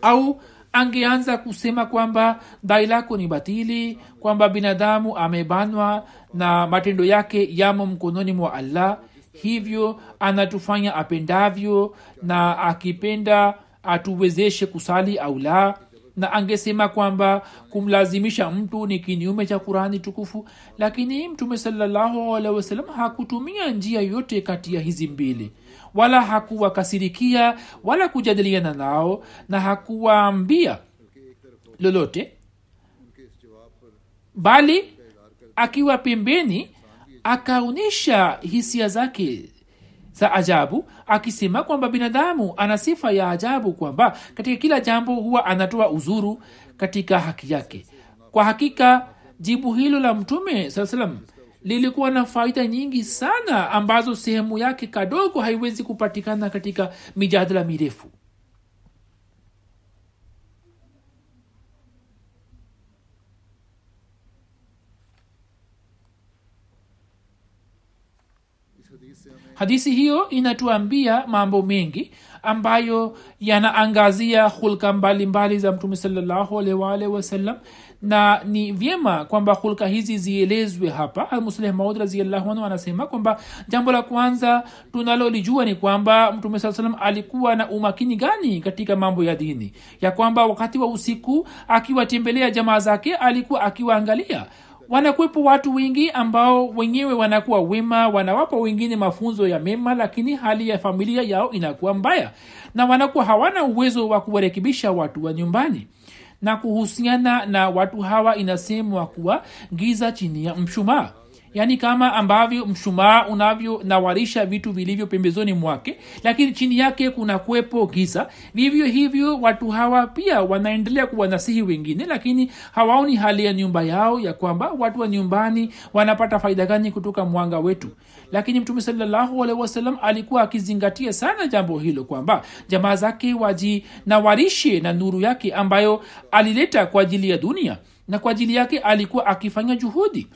Au angeanza kusema kwamba dai lako ni batili kwamba binadamu amebanwa na matendo yake yamo mkononi mwa allah hivyo anatufanya apendavyo na akipenda atuwezeshe kusali au la. Na angesema kwamba kumlazimisha mtu ni kinyume cha qurani tukufu lakini mtume sawasalam hakutumia njia yote kati ya hizi mbili. Wala hakuwakasirikia wala kujadiliana nao na hakuwaambia lolote. Bali akiwa pembeni akaonyesha hisia zake za ajabu akisema kwamba binadamu ana sifa ya ajabu kwamba katika kila jambo huwa anatoa uzuru katika haki yake. Kwa hakika jibu hilo la mtume saa lilikuwa na faida nyingi sana ambazo sehemu yake kadogo haiwezi kupatikana katika mijadala mirefu hadisi hiyo inatuambia mambo mengi ambayo yanaangazia hulka mbalimbali za mtume salllahualwalh wasallam na ni vyema kwamba hulka hizi zielezwe hapa. Musleh maud raziallahu anasema kwamba jambo la kwanza tunalolijua ni kwamba mtume saa salam alikuwa na umakini gani katika mambo ya dini? Ya kwamba wakati wa usiku akiwatembelea jamaa zake alikuwa akiwaangalia wanakuwepo watu wengi ambao wenyewe wanakuwa wema wanawapa wengine mafunzo ya mema lakini hali ya familia yao inakuwa mbaya na wanakuwa hawana uwezo wa kuwarekebisha watu wa nyumbani. Na kuhusiana na watu hawa inasemwa kuwa giza chini ya mshumaa yaani kama ambavyo mshumaa unavyonawarisha vitu vilivyo pembezoni mwake lakini chini yake kuna kuwepo giza. Vivyo hivyo watu hawa pia wanaendelea kuwanasihi wengine lakini hawaoni hali ya nyumba yao ya kwamba watu wa nyumbani wanapata faida gani kutoka mwanga wetu. Lakini mtume salallahu alikuwa akizingatia sana jambo hilo kwamba jamaa zake wajinawarishe na nuru yake ambayo alileta kwa ajili ya dunia. Na kwa ajili yake alikuwa akifanya juhudi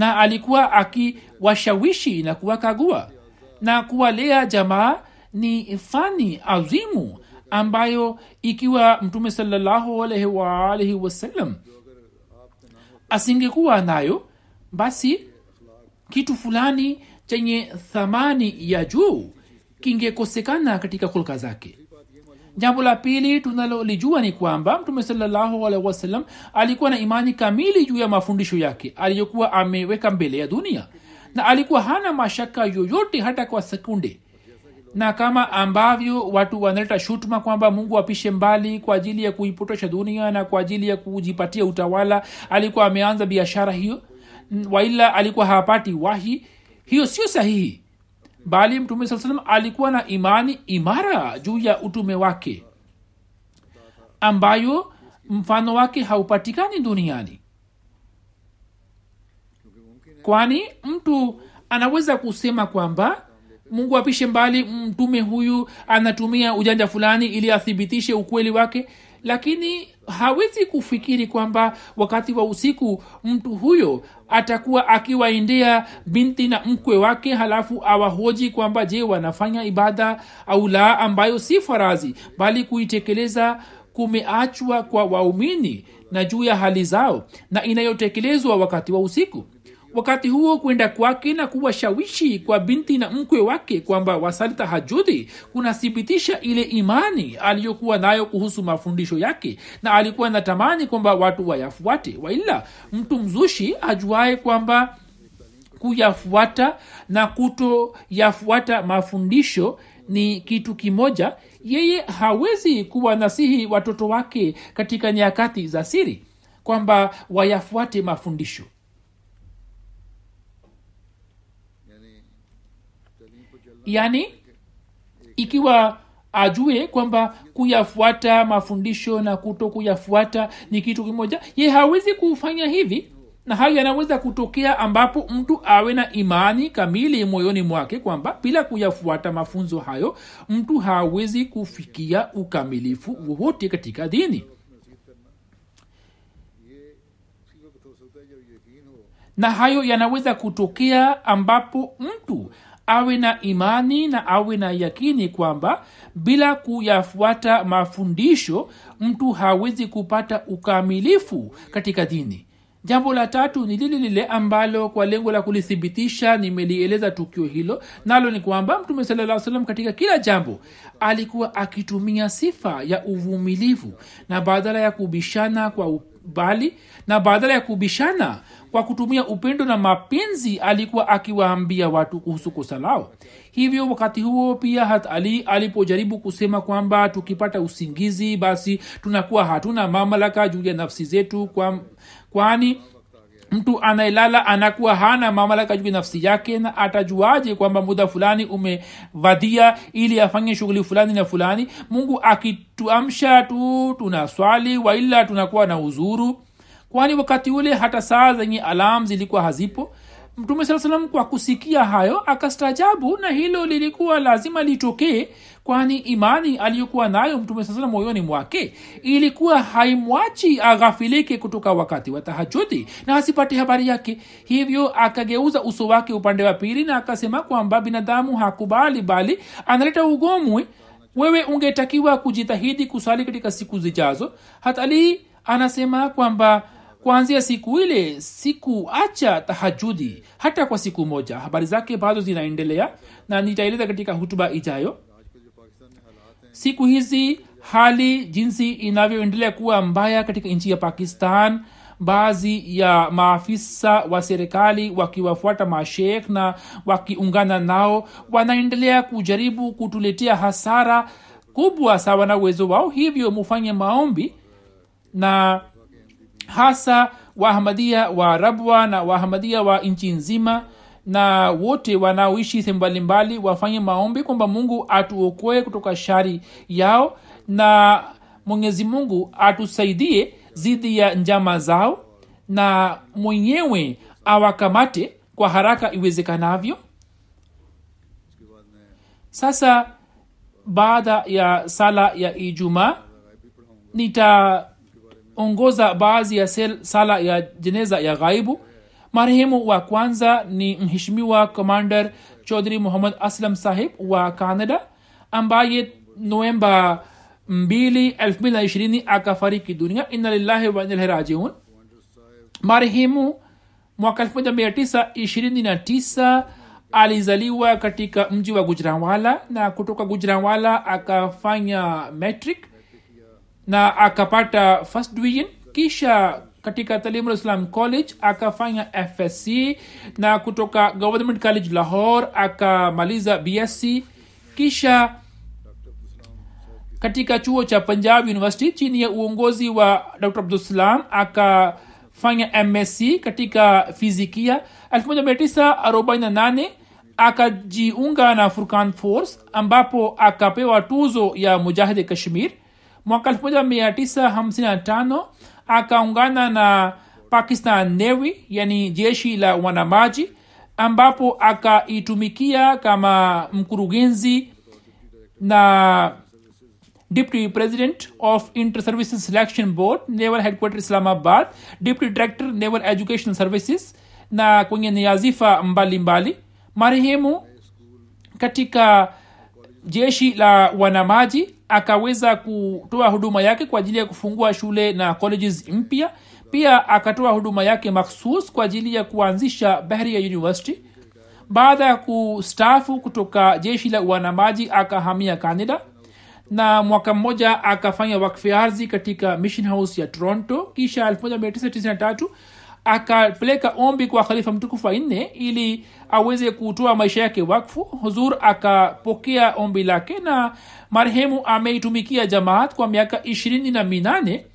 na alikuwa akiwashawishi na kuwakagua. Na kuwalea jamaa ni fani azimu ambayo ikiwa mtume salallahu alaihi wasallam asingekuwa nayo basi kitu fulani chenye thamani ya juu kingekosekana katika kulka zake jambo la pili tunalolijua ni kwamba mtume sawasalam alikuwa na imani kamili juu ya mafundisho yake aliyokuwa ameweka mbele ya dunia. Na alikuwa hana mashaka yoyote hata kwa sekunde. Na kama ambavyo watu wanaleta shutuma kwamba mungu apishe mbali kwa ajili ya kuipotosha dunia na kwa ajili ya kujipatia utawala alikuwa ameanza biashara hiyo. Waila alikuwa hapati wahi. Hiyo sio sahihi bali mtume saa salam alikuwa na imani imara juu ya utume wake ambayo mfano wake haupatikani duniani. Kwani mtu anaweza kusema kwamba mungu apishe mbali mtume huyu anatumia ujanja fulani ili athibitishe ukweli wake lakini hawezi kufikiri kwamba wakati wa usiku mtu huyo atakuwa akiwaendea binti na mkwe wake halafu awahoji kwamba je wanafanya ibada au la? Ambayo si farazi bali kuitekeleza kumeachwa kwa waumini na juu ya hali zao na inayotekelezwa wakati wa usiku wakati huo kwenda kwake na kuwashawishi kwa binti na mkwe wake kwamba wasali tahajudi kunathibitisha ile imani aliyokuwa nayo kuhusu mafundisho yake na alikuwa natamani kwamba watu wayafuate. Waila mtu mzushi ajuaye kwamba kuyafuata na kutoyafuata mafundisho ni kitu kimoja yeye hawezi kuwanasihi watoto wake katika nyakati za siri kwamba wayafuate mafundisho yani ikiwa ajue kwamba kuyafuata mafundisho na kuto kuyafuata ni kitu kimoja ye hawezi kufanya hivi. Na hayo yanaweza kutokea ambapo mtu awe na imani kamili moyoni mwake kwamba bila kuyafuata mafunzo hayo mtu hawezi kufikia ukamilifu wowote katika dini. Na hayo yanaweza kutokea ambapo mtu awe na imani na awe na yakini kwamba bila kuyafuata mafundisho mtu hawezi kupata ukamilifu katika dini. Jambo la tatu ni lile lile ambalo kwa lengo la kulithibitisha nimelieleza tukio hilo nalo ni kwamba mtume sala salam katika kila jambo alikuwa akitumia sifa ya uvumilivu na badala ya kubishana kwa bali na badala ya kubishana kwa kutumia upendo na mapenzi alikuwa akiwaambia watu kuhusu kosa lao. Hivyo wakati huo pia hat ali alipojaribu kusema kwamba tukipata usingizi basi tunakuwa hatuna mamlaka juu ya nafsi zetu kwa, kwani mtu anayelala anakuwa hana mamlaka juu nafsi yake na atajuaje kwamba muda fulani umevadia ili afanye shughuli fulani na fulani? Mungu akituamsha tu tuna swali waila tunakuwa na uzuru? Kwani wakati ule hata saa zenye alam zilikuwa hazipo mtume saa salam kwa kusikia hayo akastajabu na hilo lilikuwa lazima litokee kwani imani aliyokuwa nayo mtume saa salam moyoni mwake ilikuwa haimwachi aghafilike kutoka wakati wa tahajudi na asipate habari yake. Hivyo akageuza uso wake upande wa pili na akasema kwamba binadamu hakubali bali analeta ugomwe wewe ungetakiwa kujitahidi kusali katika siku zijazo. Hata anasema kwamba kuanzia siku ile sikuacha tahajudi hata kwa siku moja. Habari zake bado zinaendelea na nitaeleza katika hutuba ijayo. Siku hizi hali jinsi inavyoendelea kuwa mbaya katika nchi ya pakistan baadhi ya maafisa wa serikali wakiwafuata mashekh na wakiungana nao wanaendelea kujaribu kutuletea hasara kubwa sawa na uwezo wao. Hivyo mufanye maombi na hasa waahmadia wa rabwa na waahmadia wa nchi nzima na wote wanaoishi sehemu mbalimbali wafanye maombi kwamba mungu atuokoe kutoka shari yao na mwenyezi mungu atusaidie dhidi ya njama zao na mwenyewe awakamate kwa haraka iwezekanavyo. Sasa baada ya sala ya ijumaa nitaongoza baadhi ya sel, sala ya jeneza ya ghaibu. Marehemu wa kwanza ni mheshimiwa commander chaudhri muhammad aslam sahib wa canada ambaye novemba 2 akafariki dunia. Inna lillahi wa inna ilaihi rajiun. Marehemu mwaka 1929 alizaliwa katika mji wa gujranwala na kutoka gujranwala akafanya metric na akapata first division kisha katika talimul islam college akafanya fsc na kutoka government college lahore akamaliza bsc kisha katika chuo cha punjab university chini ya uongozi wa dr. Abdusalam akafanya msc katika fizikia. 1948 akajiunga na furkan force ambapo akapewa tuzo ya mujahidi kashmir mwaka 1955 akaungana na pakistan navy yani jeshi la wanamaji ambapo akaitumikia kama mkurugenzi na deputy president of inter-services selection board naval headquarter islamabad deputy director naval education services na kwenye niazifa mbalimbali. Marehemu katika jeshi la wanamaji akaweza kutoa huduma yake kwa ajili ya kufungua shule na colleges mpya. Pia akatoa huduma yake makhsus kwa ajili ya kuanzisha bahria university. Baada ya kustaafu kutoka jeshi la uanamaji akahamia canada na mwaka mmoja akafanya wakfiarzi katika mission house ya toronto. Kisha 1993 akapeleka ombi kwa khalifa mtukufu wa ili aweze kutoa maisha yake wakfu. Huzur akapokea ombi lake na marehemu ameitumikia jamaat kwa miaka ishirini na minane.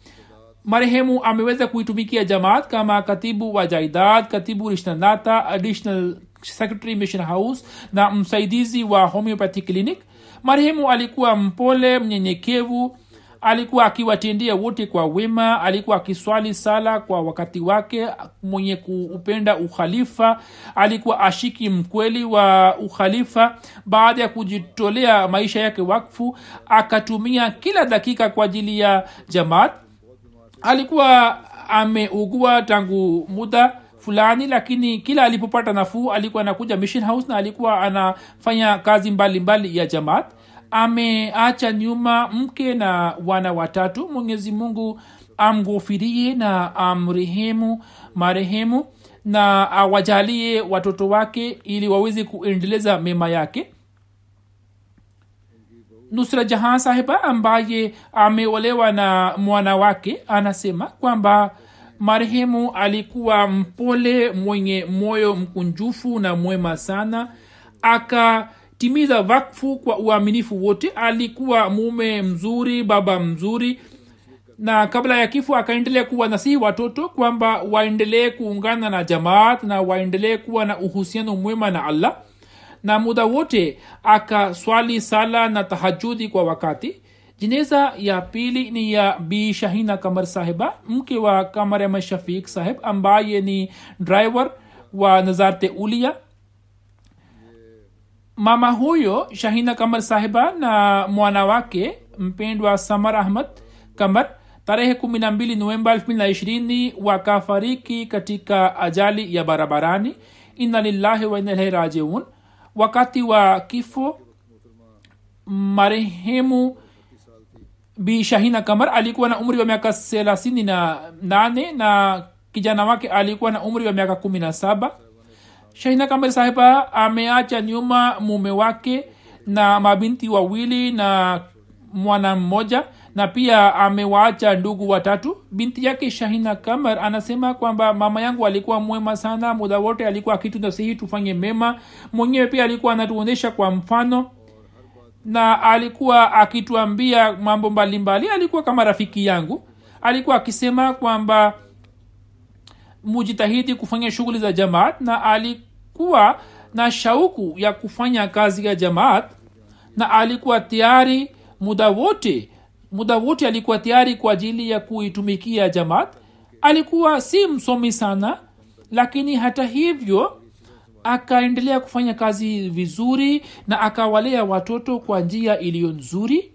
Marehemu ameweza kuitumikia jamaat kama katibu wa jaidad katibu rishnanata additional secretary mission house na msaidizi wa homeopathy clinic. Marehemu alikuwa mpole mnyenyekevu alikuwa akiwatendea wote kwa wema alikuwa akiswali sala kwa wakati wake mwenye kuupenda ukhalifa alikuwa ashiki mkweli wa ukhalifa. Baada ya kujitolea maisha yake wakfu akatumia kila dakika kwa ajili ya jamaat. Alikuwa ameugua tangu muda fulani lakini kila alipopata nafuu alikuwa anakuja mission house na alikuwa anafanya kazi mbalimbali mbali ya jamaat ameacha nyuma mke na wana watatu. Mwenyezi mungu amghofirie na amrehemu marehemu na awajalie watoto wake ili waweze kuendeleza mema yake. Nusra jahan sahiba ambaye ameolewa na mwana wake anasema kwamba marehemu alikuwa mpole mwenye moyo mkunjufu na mwema sana akatimiza wakfu kwa uaminifu wote. Alikuwa mume mzuri baba mzuri. Na kabla ya kifo akaendelea kuwa nasihi watoto kwamba waendelee kuungana na jamaat na waendelee kuwa na uhusiano mwema na allah. Na muda wote akaswali sala na tahajudi kwa wakati. Jineza ya pili ni ya bi shahina kamar sahiba mke wa kamar ahmad shafiq sahib ambaye ni driver wa nazarte ulia mama huyo shahina kamar sahiba na mwana wake mpendwa samar ahmad kamar tarehe kumi na mbili novemba elfu mbili na ishirini wakafariki katika ajali ya barabarani. Ina lillahi wa inna ilaihi rajiun. Wakati wa kifo marehemu bi shahina kamar alikuwa na umri wa miaka thelathini na nane na kijana wake alikuwa na umri wa miaka kumi na saba shahina kamar sahiba ameacha nyuma mume wake na mabinti wawili na mwana mmoja na pia amewaacha ndugu watatu. Binti yake shahina kamar anasema kwamba mama yangu alikuwa mwema sana muda wote alikuwa akitunasihi tufanye mema. Mwenyewe pia alikuwa anatuonyesha kwa mfano na alikuwa akituambia mambo mbalimbali. Alikuwa kama rafiki yangu. Alikuwa akisema kwamba mujitahidi kufanya shughuli za jamaat na alikuwa na shauku ya kufanya kazi ya jamaat na alikuwa tayari muda wote muda wote alikuwa tayari kwa ajili ya kuitumikia jamaat. Alikuwa si msomi sana lakini hata hivyo akaendelea kufanya kazi vizuri na akawalea watoto kwa njia iliyo nzuri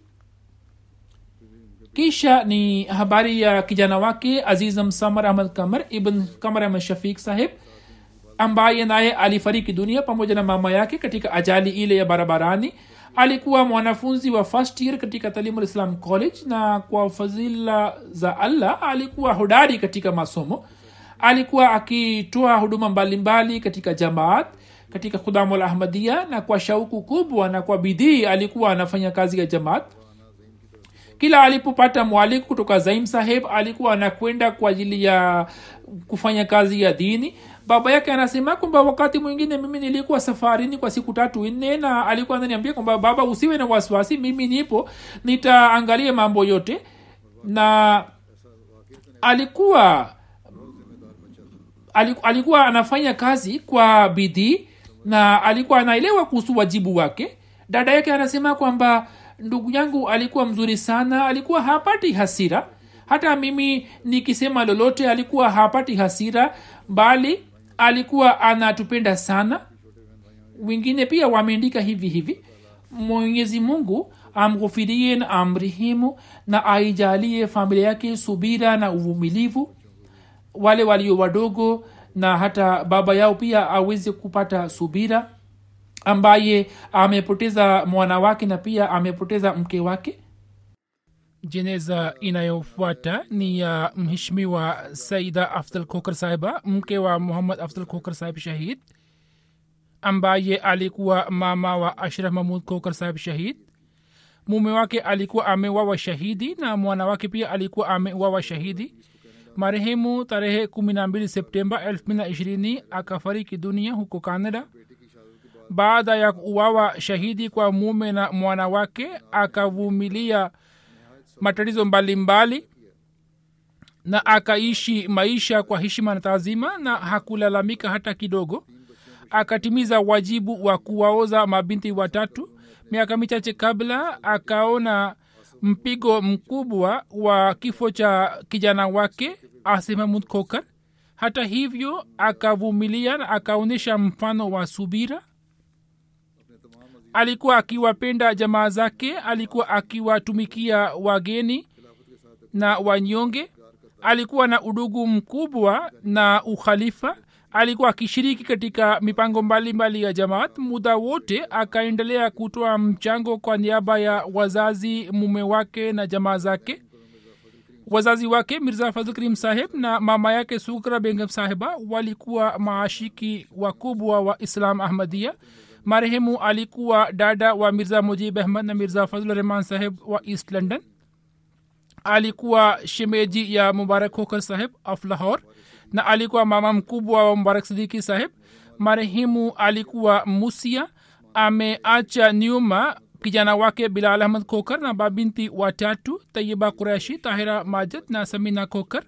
kisha ni habari ya kijana wake azizam samar ahmad kamar ibn kamar ahmad shafiq sahib ambaye naye alifariki dunia pamoja na mama yake katika ajali ile ya barabarani. Alikuwa mwanafunzi wa first year katika talimul islam college na kwa fadhila za allah alikuwa hodari katika masomo. Alikuwa akitoa huduma mbalimbali mbali katika jamaat katika khudamul ahmadia na kwa shauku kubwa na kwa bidii alikuwa anafanya kazi ya jamaat kila alipopata mwaliko kutoka zaim saheb alikuwa anakwenda kwa ajili ya kufanya kazi ya dini. Baba yake anasema kwamba wakati mwingine mimi nilikuwa safarini kwa siku tatu nne na alikuwa ananiambia kwamba baba usiwe na wasiwasi mimi nipo nitaangalia mambo yote. Na alikuwa alikuwa anafanya kazi kwa bidii na alikuwa anaelewa kuhusu wajibu wake. Dada yake anasema kwamba ndugu yangu alikuwa mzuri sana alikuwa hapati hasira. Hata mimi nikisema lolote alikuwa hapati hasira bali alikuwa anatupenda sana. Wengine pia wameandika hivi hivi mwenyezi mungu amghufirie na amrihimu na aijalie familia yake subira na uvumilivu. Wale walio wadogo na hata baba yao pia aweze kupata subira ambaye amepoteza mwana wake na pia amepoteza mke wake. Jeneza inayofuata ni ya mheshimiwa saida afdal khokar sahiba mke wa muhammad afdal khokar sahib shahid ambaye alikuwa mama wa ashraf mahmud khokar sahib shahid. Mume wake alikuwa amewawa shahidi na mwana wake pia alikuwa amewawa shahidi. Marehemu tarehe 12 septemba 220 akafariki dunia huko canada baada ya kuwawa shahidi kwa mume na mwana wake akavumilia matatizo mbalimbali na akaishi maisha kwa heshima na taazima na hakulalamika hata kidogo. Akatimiza wajibu wa kuwaoza mabinti watatu. Miaka michache kabla akaona mpigo mkubwa wa kifo cha kijana wake asimamud hata hivyo akavumilia na akaonyesha mfano wa subira alikuwa akiwapenda jamaa zake alikuwa akiwatumikia wageni na wanyonge alikuwa na udugu mkubwa na ukhalifa alikuwa akishiriki katika mipango mbalimbali mbali ya jamaat. Muda wote akaendelea kutoa mchango kwa niaba ya wazazi mume wake na jamaa zake. Wazazi wake mirza fazl karim saheb na mama yake sukra bengam sahiba walikuwa maashiki wakubwa wa islam ahmadia marehemu alikuwa dada wa mirza mujib ahmad na mirza fazl rehman saheb wa east london. Alikuwa shemeji ya mubarak hokar saheb of lahore na alikuwa mama mkubwa wa mubarak sidiki saheb marehemu alikuwa musia. Ameacha nyuma kijana wake bilal ahmad kokar na babinti watatu tayiba qurashi tahira majid na samina kokar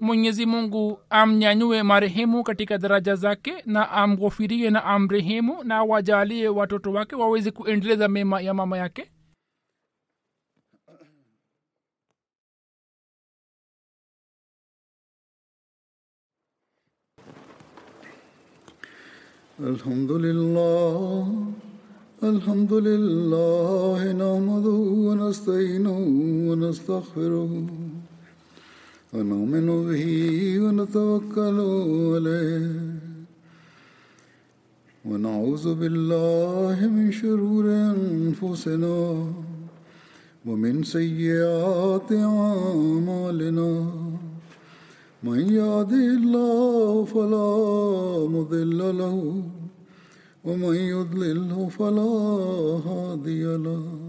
mwenyezi mungu amnyanyue marehemu katika daraja zake na amghofirie na amrehemu na wajalie watoto wake waweze kuendeleza mema ya mama yake الحمد لله الحمد لله نحمده ونستعينه ونستغفره ونؤمن به ونتوكل عليه. ونعوذ بالله من شرور أنفسنا ومن سيئات أعمالنا. من يهده الله فلا مضل له ومن يضلله فلا هادي له.